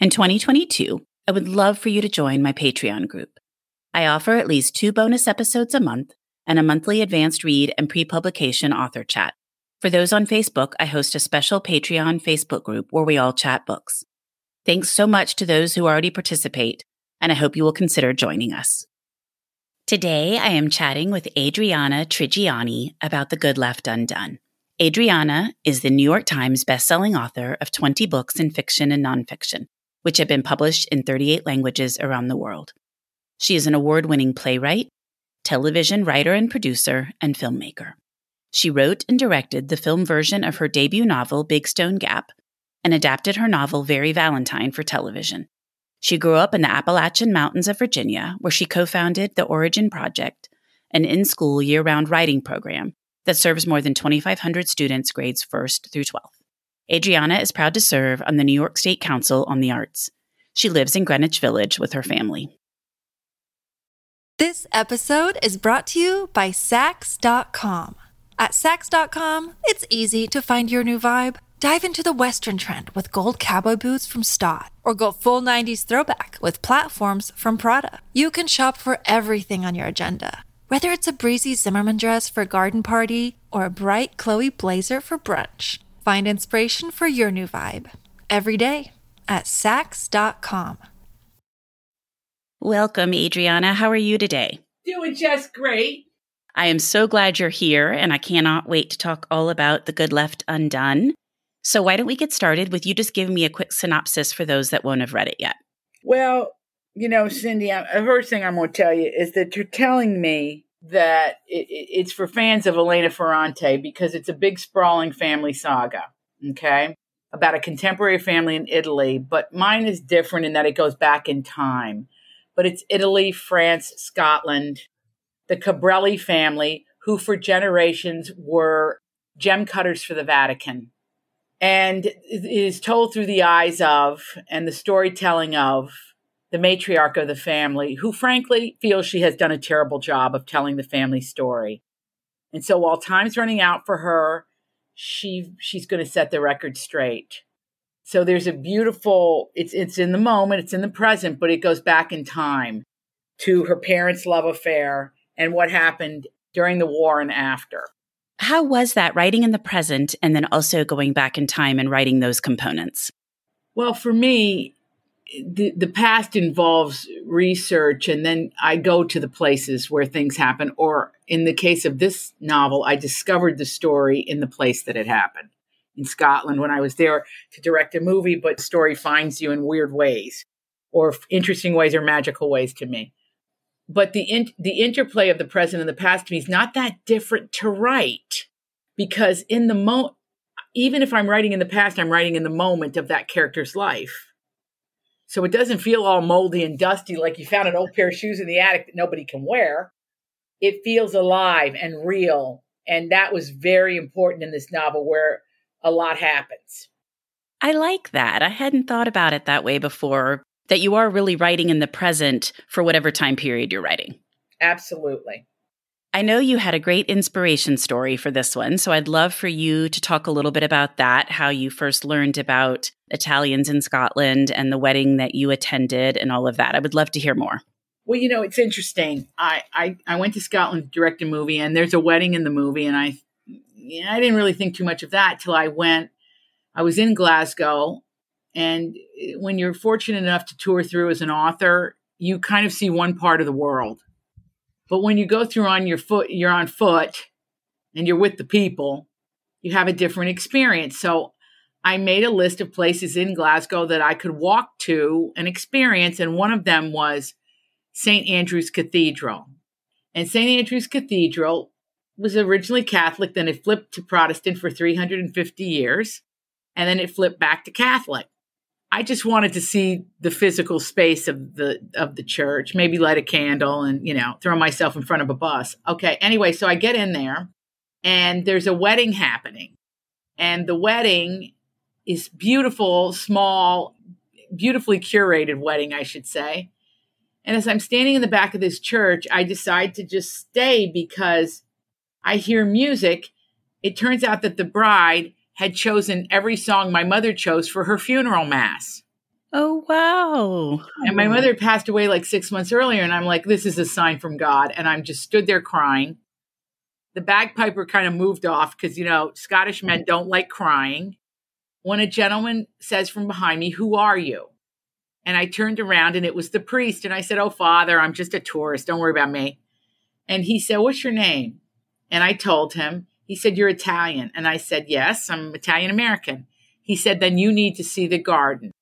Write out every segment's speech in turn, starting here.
In 2022, I would love for you to join my Patreon group. I offer at least two bonus episodes a month and a monthly advanced read and pre publication author chat. For those on Facebook, I host a special Patreon Facebook group where we all chat books. Thanks so much to those who already participate, and I hope you will consider joining us. Today, I am chatting with Adriana Trigiani about The Good Left Undone. Adriana is the New York Times bestselling author of 20 books in fiction and nonfiction which have been published in 38 languages around the world. She is an award winning playwright, television writer and producer, and filmmaker. She wrote and directed the film version of her debut novel, Big Stone Gap, and adapted her novel, Very Valentine, for television. She grew up in the Appalachian Mountains of Virginia, where she co founded the Origin Project, an in school year round writing program that serves more than 2,500 students grades 1st through 12th. Adriana is proud to serve on the New York State Council on the Arts. She lives in Greenwich Village with her family. This episode is brought to you by Saks.com. At Saks.com, it's easy to find your new vibe. Dive into the Western trend with gold cowboy boots from Staud, or go full 90s throwback with platforms from Prada. You can shop for everything on your agenda, whether it's a breezy Zimmermann dress for a garden party or a bright Chloe blazer for brunch. Find inspiration for your new vibe every day at Saks.com. Welcome, Adriana. How are you today? Doing just great. I am so glad you're here, and I cannot wait to talk all about The Good Left Undone. So, why don't we get started with you just giving me a quick synopsis for those that won't have read it yet? Well, you know, Cindy, the first thing I'm going to tell you is that you're telling me that it, it's for fans of Elena Ferrante because it's a big sprawling family saga. Okay. About a contemporary family in Italy, but mine is different in that it goes back in time. But it's Italy, France, Scotland, the Cabrelli family, who for generations were gem cutters for the Vatican. And is told through the eyes of and the storytelling of the matriarch of the family, who frankly feels she has done a terrible job of telling the family story. And so while time's running out for her, she she's going to set the record straight. So there's a beautiful it's it's in the moment, it's in the present, but it goes back in time to her parents' love affair and what happened during the war and after. How was that writing in the present and then also going back in time and writing those components? Well, for me, the, the past involves research and then I go to the places where things happen. Or in the case of this novel, I discovered the story in the place that it happened in Scotland when I was there to direct a movie, but story finds you in weird ways or interesting ways or magical ways to me. But the in, the interplay of the present and the past to me is not that different to write because in the moment, even if I'm writing in the past, I'm writing in the moment of that character's life so it doesn't feel all moldy and dusty like you found an old pair of shoes in the attic that nobody can wear. It feels alive and real. And that was very important in this novel where a lot happens. I like that. I hadn't thought about it that way before, that you are really writing in the present for whatever time period you're writing. Absolutely. I know you had a great inspiration story for this one, so I'd love for you to talk a little bit about that, how you first learned about Italians in Scotland and the wedding that you attended and all of that. I would love to hear more. Well, you know, it's interesting. I, I, I went to Scotland to direct a movie, and there's a wedding in the movie, and I, I didn't really think too much of that till I went. I was in Glasgow, and when you're fortunate enough to tour through as an author, you kind of see one part of the world. But when you go through on your foot, you're on foot, and you're with the people, you have a different experience. So I made a list of places in Glasgow that I could walk to and experience, and one of them was St. Andrew's Cathedral. And St. Andrew's Cathedral was originally Catholic, then it flipped to Protestant for 350 years, and then it flipped back to Catholic. I just wanted to see the physical space of the of the church, maybe light a candle and, you know, throw myself in front of a bus. Okay, anyway, so I get in there and there's a wedding happening. And the wedding is beautiful, small, beautifully curated wedding, I should say. And as I'm standing in the back of this church, I decide to just stay because I hear music. It turns out that the bride had chosen every song my mother chose for her funeral mass. Oh, wow. And my mother passed away like six months earlier. And I'm like, this is a sign from God. And I'm just stood there crying. The bagpiper kind of moved off because, you know, Scottish men don't like crying. When a gentleman says from behind me, Who are you? And I turned around and it was the priest. And I said, Oh, Father, I'm just a tourist. Don't worry about me. And he said, What's your name? And I told him, He said, You're Italian. And I said, Yes, I'm Italian American. He said, Then you need to see the garden.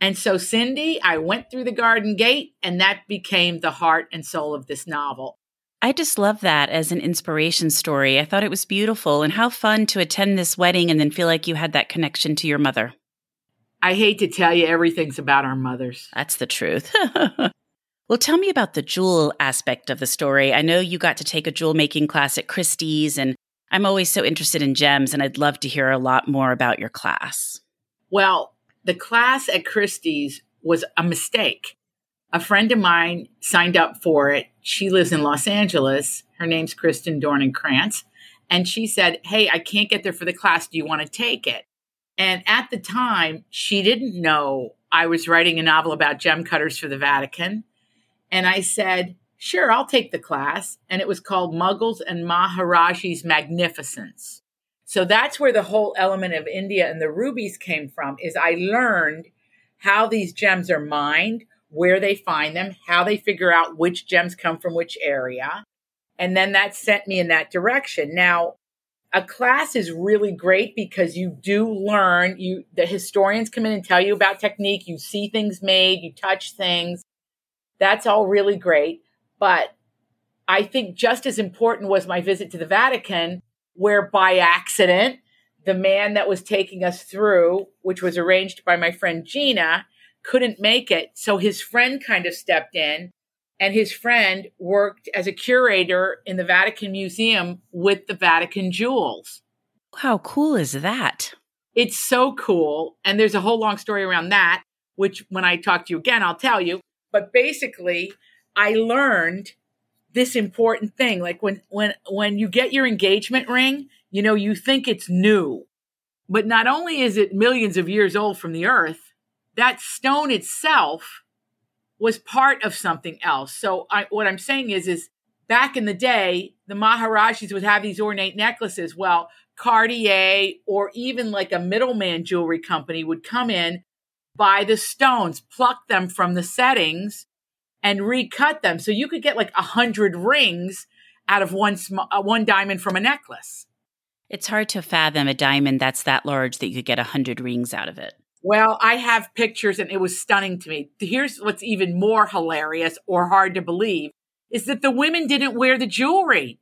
And so, Cindy, I went through the garden gate, and that became the heart and soul of this novel. I just love that as an inspiration story. I thought it was beautiful and how fun to attend this wedding and then feel like you had that connection to your mother. I hate to tell you, everything's about our mothers. That's the truth. well, tell me about the jewel aspect of the story. I know you got to take a jewel making class at Christie's, and I'm always so interested in gems, and I'd love to hear a lot more about your class. Well, the class at Christie's was a mistake. A friend of mine signed up for it. She lives in Los Angeles. Her name's Kristen Dornan Krantz. And she said, Hey, I can't get there for the class. Do you want to take it? And at the time, she didn't know I was writing a novel about gem cutters for the Vatican. And I said, Sure, I'll take the class. And it was called Mughals and Maharaji's Magnificence. So that's where the whole element of India and the rubies came from is I learned how these gems are mined, where they find them, how they figure out which gems come from which area. And then that sent me in that direction. Now, a class is really great because you do learn you the historians come in and tell you about technique you see things made you touch things that's all really great but i think just as important was my visit to the vatican where by accident the man that was taking us through which was arranged by my friend gina couldn't make it so his friend kind of stepped in and his friend worked as a curator in the Vatican Museum with the Vatican jewels. How cool is that? It's so cool. And there's a whole long story around that, which when I talk to you again, I'll tell you. But basically, I learned this important thing. Like when, when, when you get your engagement ring, you know, you think it's new, but not only is it millions of years old from the earth, that stone itself was part of something else. So I, what I'm saying is, is back in the day, the Maharajis would have these ornate necklaces. Well, Cartier or even like a middleman jewelry company would come in, buy the stones, pluck them from the settings, and recut them. So you could get like a hundred rings out of one sm- uh, one diamond from a necklace. It's hard to fathom a diamond that's that large that you could get a hundred rings out of it. Well, I have pictures and it was stunning to me. Here's what's even more hilarious or hard to believe is that the women didn't wear the jewelry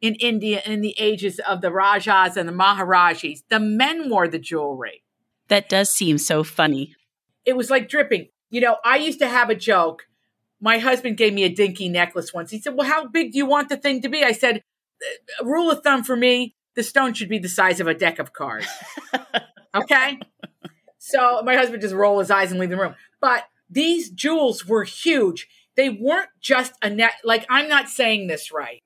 in India in the ages of the Rajas and the Maharajis. The men wore the jewelry. That does seem so funny. It was like dripping. You know, I used to have a joke. My husband gave me a dinky necklace once. He said, Well, how big do you want the thing to be? I said, uh, Rule of thumb for me, the stone should be the size of a deck of cards. okay? So my husband just roll his eyes and leave the room. But these jewels were huge. They weren't just a net. Like I'm not saying this right.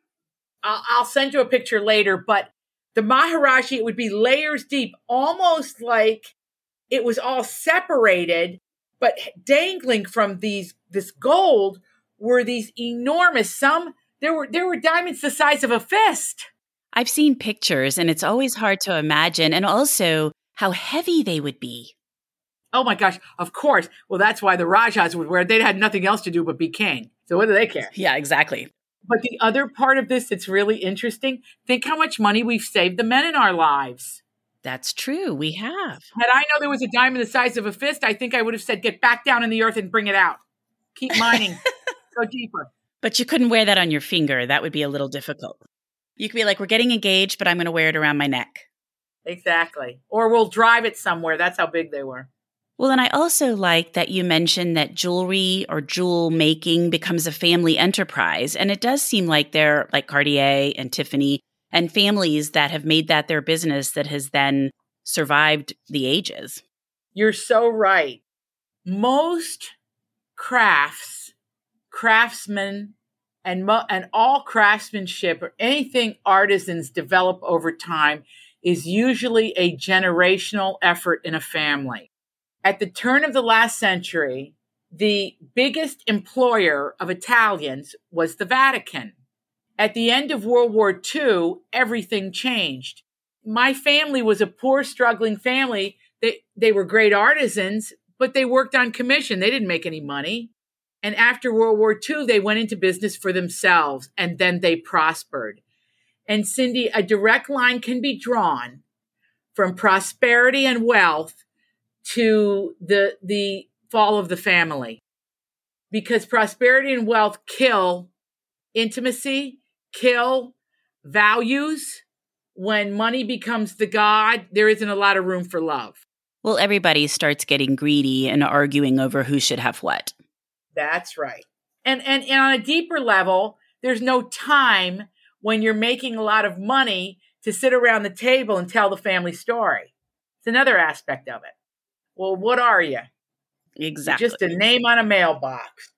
I'll, I'll send you a picture later. But the Maharaji, it would be layers deep, almost like it was all separated, but dangling from these this gold were these enormous. Some there were there were diamonds the size of a fist. I've seen pictures and it's always hard to imagine and also how heavy they would be. Oh my gosh, of course. Well, that's why the Rajas would wear They had nothing else to do but be king. So what do they care? Yeah, exactly. But the other part of this that's really interesting, think how much money we've saved the men in our lives. That's true. We have. Had I know there was a diamond the size of a fist, I think I would have said, get back down in the earth and bring it out. Keep mining. Go deeper. But you couldn't wear that on your finger. That would be a little difficult. You could be like, we're getting engaged, but I'm going to wear it around my neck. Exactly. Or we'll drive it somewhere. That's how big they were. Well, and I also like that you mentioned that jewelry or jewel making becomes a family enterprise. And it does seem like they're like Cartier and Tiffany and families that have made that their business that has then survived the ages. You're so right. Most crafts, craftsmen, and, mo- and all craftsmanship or anything artisans develop over time is usually a generational effort in a family. At the turn of the last century, the biggest employer of Italians was the Vatican. At the end of World War II, everything changed. My family was a poor, struggling family. They, they were great artisans, but they worked on commission. They didn't make any money. And after World War II, they went into business for themselves and then they prospered. And Cindy, a direct line can be drawn from prosperity and wealth to the the fall of the family. Because prosperity and wealth kill intimacy kill values. When money becomes the god there isn't a lot of room for love. Well everybody starts getting greedy and arguing over who should have what. That's right. And and, and on a deeper level there's no time when you're making a lot of money to sit around the table and tell the family story. It's another aspect of it well, what are you? Exactly. Just a name on a mailbox.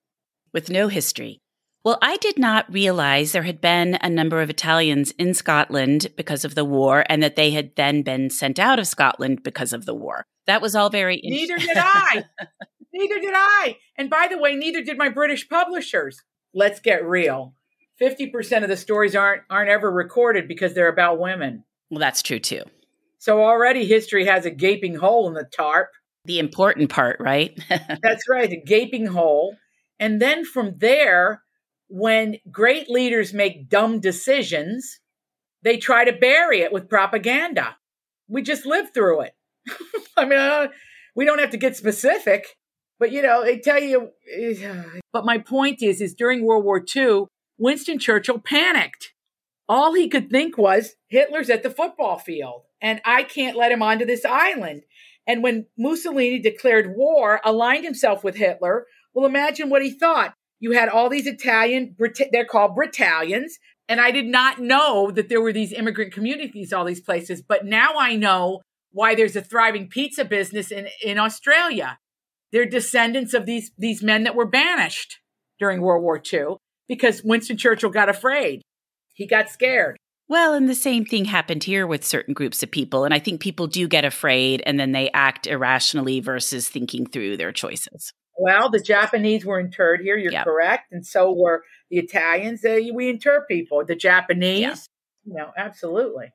With no history. Well, I did not realize there had been a number of Italians in Scotland because of the war and that they had then been sent out of Scotland because of the war. That was all very Neither did I. neither did I. And by the way, neither did my British publishers. Let's get real. 50% of the stories aren't aren't ever recorded because they're about women. Well, that's true too. So already history has a gaping hole in the tarp the important part, right? That's right, a gaping hole. And then from there, when great leaders make dumb decisions, they try to bury it with propaganda. We just lived through it. I mean, we don't have to get specific, but you know, they tell you. But my point is, is during World War II, Winston Churchill panicked. All he could think was Hitler's at the football field, and I can't let him onto this island. And when Mussolini declared war, aligned himself with Hitler, well, imagine what he thought. You had all these Italian, Brit- they're called Britalians. And I did not know that there were these immigrant communities, all these places. But now I know why there's a thriving pizza business in, in Australia. They're descendants of these, these men that were banished during World War II because Winston Churchill got afraid. He got scared. Well, and the same thing happened here with certain groups of people. And I think people do get afraid and then they act irrationally versus thinking through their choices. Well, the Japanese were interred here. You're yep. correct. And so were the Italians. We inter people. The Japanese, yeah. you know, absolutely.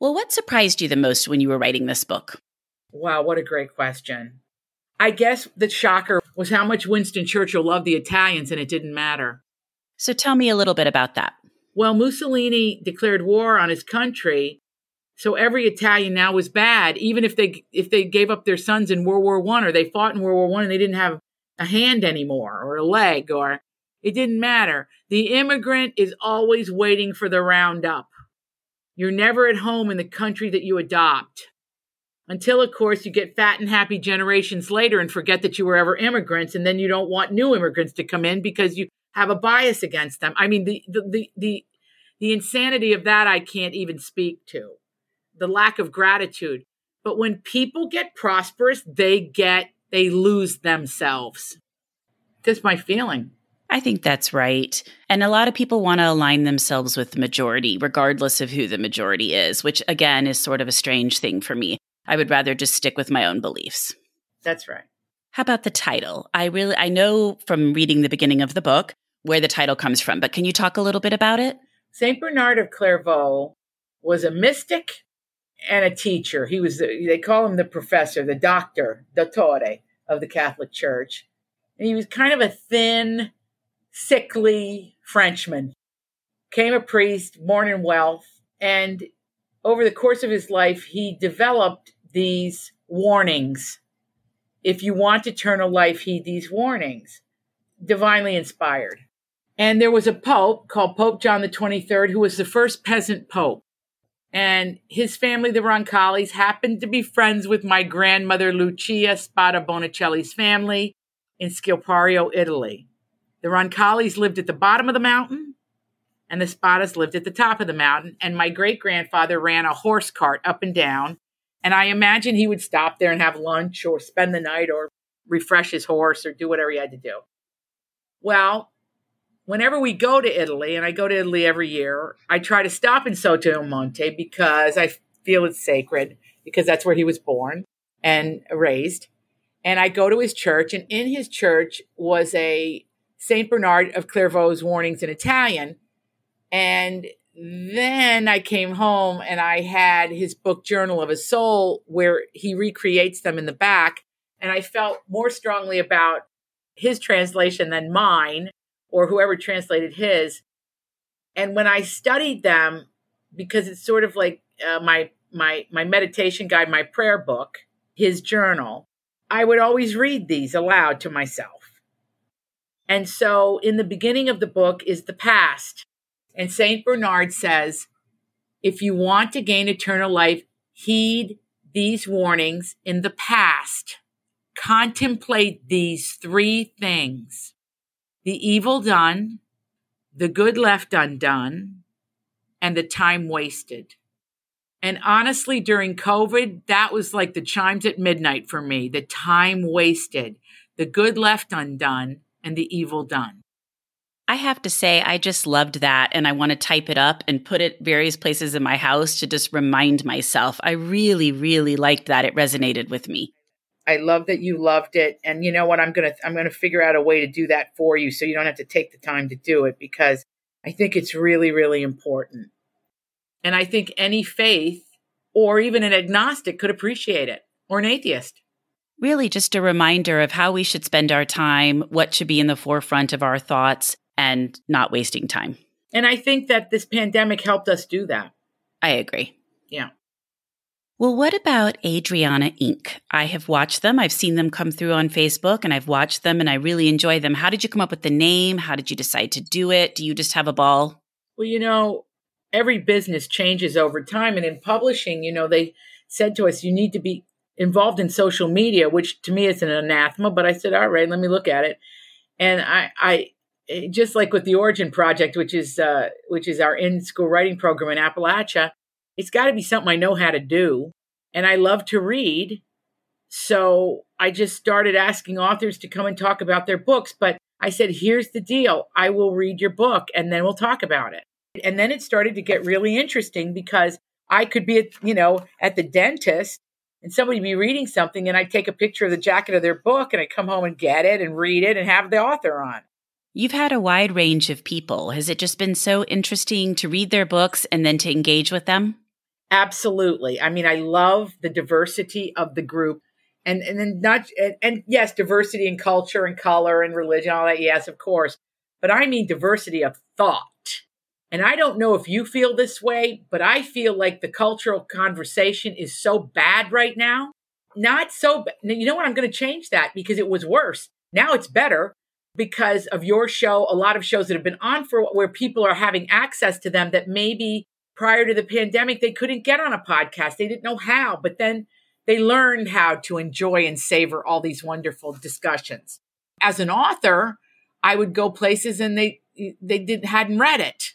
Well, what surprised you the most when you were writing this book? Wow, what a great question. I guess the shocker was how much Winston Churchill loved the Italians and it didn't matter. So tell me a little bit about that. Well, Mussolini declared war on his country, so every Italian now was bad, even if they if they gave up their sons in World War One or they fought in World War One and they didn't have a hand anymore or a leg or it didn't matter. The immigrant is always waiting for the roundup. You're never at home in the country that you adopt. Until, of course, you get fat and happy generations later and forget that you were ever immigrants, and then you don't want new immigrants to come in because you have a bias against them. I mean, the the the, the the insanity of that I can't even speak to. The lack of gratitude. But when people get prosperous, they get, they lose themselves. That's my feeling. I think that's right. And a lot of people want to align themselves with the majority, regardless of who the majority is, which again is sort of a strange thing for me. I would rather just stick with my own beliefs. That's right. How about the title? I really I know from reading the beginning of the book where the title comes from, but can you talk a little bit about it? St. Bernard of Clairvaux was a mystic and a teacher. He was, they call him the professor, the doctor, dottore of the Catholic Church. And he was kind of a thin, sickly Frenchman. Came a priest, born in wealth, and over the course of his life, he developed these warnings. If you want eternal life, heed these warnings. Divinely inspired. And there was a pope called Pope John the 23rd, who was the first peasant pope. And his family, the Roncallis, happened to be friends with my grandmother Lucia Spada Bonicelli's family in Schilpario, Italy. The Roncallis lived at the bottom of the mountain, and the Spadas lived at the top of the mountain. And my great grandfather ran a horse cart up and down. And I imagine he would stop there and have lunch or spend the night or refresh his horse or do whatever he had to do. Well, whenever we go to Italy, and I go to Italy every year, I try to stop in Sotto il Monte because I feel it's sacred, because that's where he was born and raised. And I go to his church, and in his church was a Saint Bernard of Clairvaux's warnings in Italian. And then I came home and I had his book Journal of a Soul, where he recreates them in the back. And I felt more strongly about his translation than mine or whoever translated his. And when I studied them, because it's sort of like uh, my my my meditation guide, my prayer book, his journal, I would always read these aloud to myself. And so in the beginning of the book is the past. And St. Bernard says, if you want to gain eternal life, heed these warnings in the past. Contemplate these three things the evil done, the good left undone, and the time wasted. And honestly, during COVID, that was like the chimes at midnight for me the time wasted, the good left undone, and the evil done. I have to say, I just loved that. And I want to type it up and put it various places in my house to just remind myself. I really, really liked that. It resonated with me. I love that you loved it. And you know what? I'm going to, I'm going to figure out a way to do that for you so you don't have to take the time to do it because I think it's really, really important. And I think any faith or even an agnostic could appreciate it or an atheist. Really, just a reminder of how we should spend our time, what should be in the forefront of our thoughts, and not wasting time. And I think that this pandemic helped us do that. I agree. Yeah. Well, what about Adriana Inc? I have watched them. I've seen them come through on Facebook and I've watched them and I really enjoy them. How did you come up with the name? How did you decide to do it? Do you just have a ball? Well, you know, every business changes over time. And in publishing, you know, they said to us, you need to be involved in social media, which to me is an anathema. But I said, all right, let me look at it. And I, I just like with the Origin Project, which is uh, which is our in school writing program in Appalachia, it's got to be something I know how to do. And I love to read. So I just started asking authors to come and talk about their books. But I said, here's the deal I will read your book and then we'll talk about it. And then it started to get really interesting because I could be, at, you know, at the dentist and somebody be reading something and I'd take a picture of the jacket of their book and I'd come home and get it and read it and have the author on. You've had a wide range of people. Has it just been so interesting to read their books and then to engage with them? Absolutely. I mean, I love the diversity of the group. And and then not and, and yes, diversity in culture and color and religion, all that, yes, of course. But I mean diversity of thought. And I don't know if you feel this way, but I feel like the cultural conversation is so bad right now. Not so. You know what? I'm going to change that because it was worse. Now it's better because of your show. A lot of shows that have been on for where people are having access to them that maybe prior to the pandemic, they couldn't get on a podcast. They didn't know how, but then they learned how to enjoy and savor all these wonderful discussions. As an author, I would go places and they they didn't hadn't read it.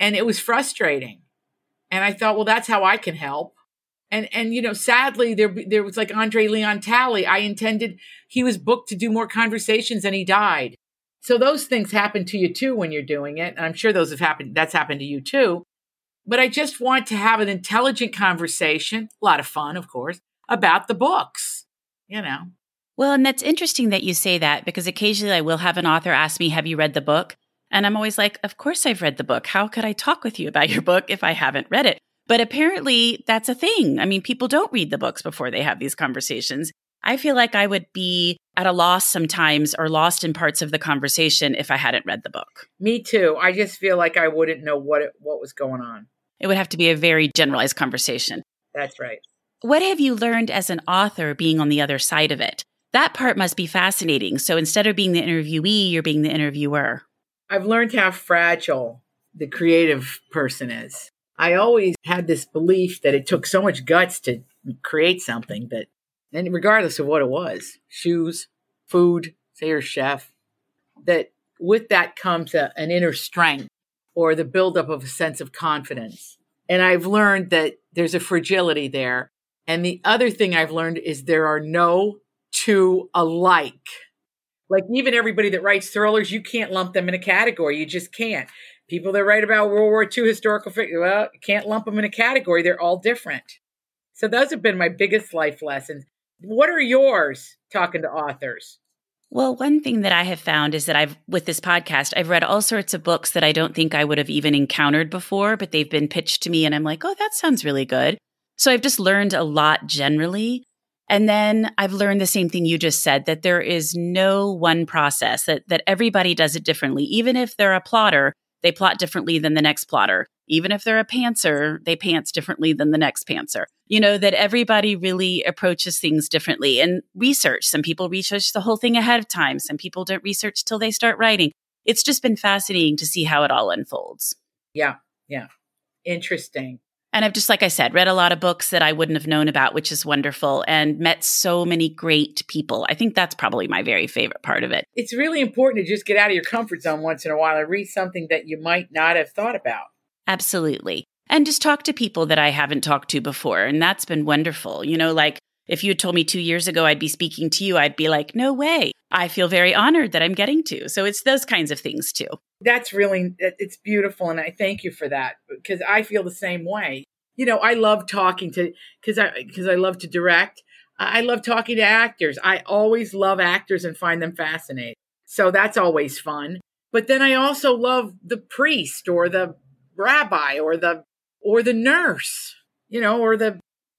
And it was frustrating. And I thought, well, that's how I can help. And and you know, sadly, there there was like Andre Leon Talley. I intended he was booked to do more conversations and he died. So those things happen to you too when you're doing it. And I'm sure those have happened. That's happened to you too. But I just want to have an intelligent conversation, a lot of fun, of course, about the books, you know. Well, and that's interesting that you say that because occasionally I will have an author ask me, Have you read the book? And I'm always like, Of course I've read the book. How could I talk with you about your book if I haven't read it? But apparently that's a thing. I mean, people don't read the books before they have these conversations. I feel like I would be at a loss sometimes or lost in parts of the conversation if I hadn't read the book. Me too. I just feel like I wouldn't know what it, what was going on. It would have to be a very generalized conversation. That's right. What have you learned as an author being on the other side of it? That part must be fascinating. So instead of being the interviewee, you're being the interviewer. I've learned how fragile the creative person is. I always had this belief that it took so much guts to create something that and regardless of what it was shoes food say your chef that with that comes a, an inner strength or the buildup of a sense of confidence. And i've learned that there's a fragility there. And the other thing i've learned is there are no two alike. Like even everybody that writes thrillers you can't lump them in a category. You just can't. People that write about world war ii historical figure well you can't lump them in a category. They're all different. So those have been my biggest life lessons. What are yours talking to authors? Well, one thing that I have found is that I've, with this podcast, I've read all sorts of books that I don't think I would have even encountered before, but they've been pitched to me and I'm like, oh, that sounds really good. So I've just learned a lot generally. And then I've learned the same thing you just said that there is no one process, that, that everybody does it differently. Even if they're a plotter, they plot differently than the next plotter. Even if they're a pantser, they pants differently than the next pantser you know, that everybody really approaches things differently and research. Some people research the whole thing ahead of time. Some people don't research till they start writing. It's just been fascinating to see how it all unfolds. Yeah. Yeah. Interesting. And I've just, like I said, read a lot of books that I wouldn't have known about, which is wonderful, and met so many great people. I think that's probably my very favorite part of it. It's really important to just get out of your comfort zone once in a while and read something that you might not have thought about. Absolutely and just talk to people that I haven't talked to before. And that's been wonderful. You know, like if you had told me two years ago I'd be speaking to you, I'd be like, no way. I feel very honored that I'm getting to. So it's those kinds of things too. That's really, it's beautiful. And I thank you for that because I feel the same way. You know, I love talking to, because I, because I love to direct. I love talking to actors. I always love actors and find them fascinating. So that's always fun. But then I also love the priest or the rabbi or the or the nurse, you know, or the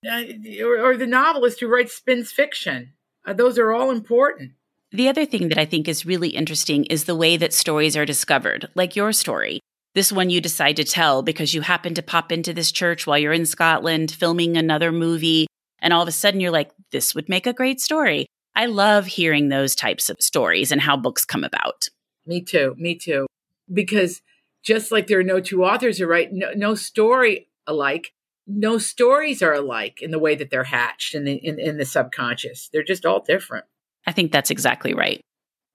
uh, or, or, the novelist who writes spins fiction. Uh, those are all important. The other thing that I think is really interesting is the way that stories are discovered, like your story. This one you decide to tell because you happen to pop into this church while you're in Scotland filming another movie, and all of a sudden you're like, this would make a great story. I love hearing those types of stories and how books come about. Me too. Me too. Because just like there are no two authors who write no, no story alike, no stories are alike in the way that they're hatched in the in, in the subconscious. They're just all different. I think that's exactly right.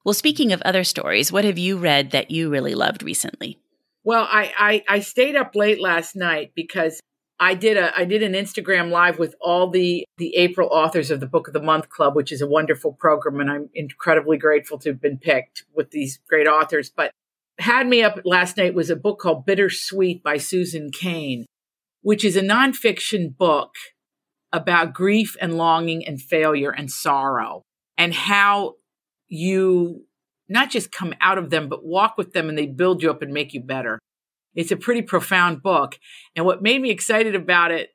Well, speaking of other stories, what have you read that you really loved recently? Well, I, I, I stayed up late last night because I did a I did an Instagram live with all the the April authors of the Book of the Month Club, which is a wonderful program, and I'm incredibly grateful to have been picked with these great authors. But had me up last night was a book called Bittersweet by Susan Cain, which is a nonfiction book about grief and longing and failure and sorrow and how you not just come out of them, but walk with them and they build you up and make you better. It's a pretty profound book. And what made me excited about it,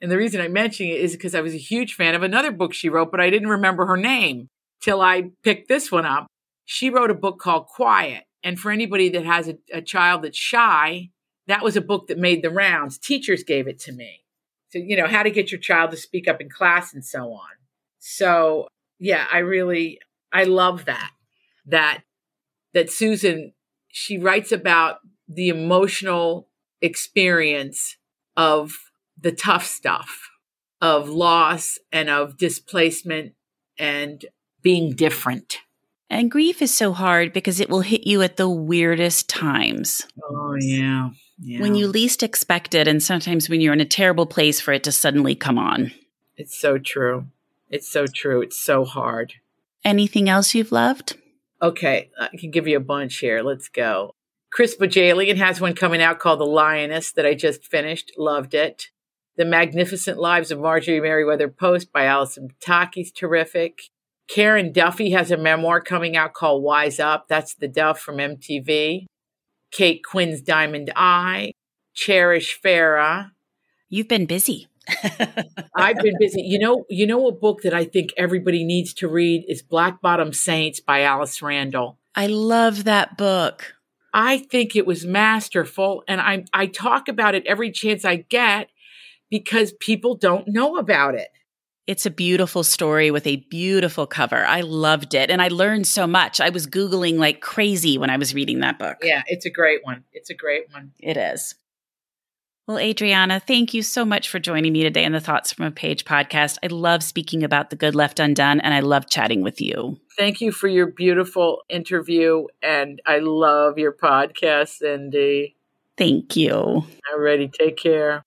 and the reason I'm mentioning it is because I was a huge fan of another book she wrote, but I didn't remember her name till I picked this one up. She wrote a book called Quiet. And for anybody that has a, a child that's shy, that was a book that made the rounds. Teachers gave it to me. So, you know, how to get your child to speak up in class and so on. So, yeah, I really, I love that, that, that Susan, she writes about the emotional experience of the tough stuff of loss and of displacement and being different. And grief is so hard because it will hit you at the weirdest times. Oh, yeah. yeah. When you least expect it, and sometimes when you're in a terrible place for it to suddenly come on. It's so true. It's so true. It's so hard. Anything else you've loved? Okay, I can give you a bunch here. Let's go. Chris Bohjalian has one coming out called The Lioness that I just finished. Loved it. The Magnificent Lives of Marjorie Merriweather Post by Allison Pataki's terrific. Karen Duffy has a memoir coming out called Wise Up. That's the Duff from MTV. Kate Quinn's Diamond Eye, Cherish Farrah. You've been busy. I've been busy. You know, you know a book that I think everybody needs to read is Black Bottom Saints by Alice Randall. I love that book. I think it was masterful and I I talk about it every chance I get because people don't know about it. It's a beautiful story with a beautiful cover. I loved it and I learned so much. I was googling like crazy when I was reading that book. Yeah, it's a great one. It's a great one. It is. Well, Adriana, thank you so much for joining me today in the Thoughts from a Page podcast. I love speaking about The Good Left Undone, and I love chatting with you. Thank you for your beautiful interview, and I love your podcast, Cindy. Thank you. All righty, take care.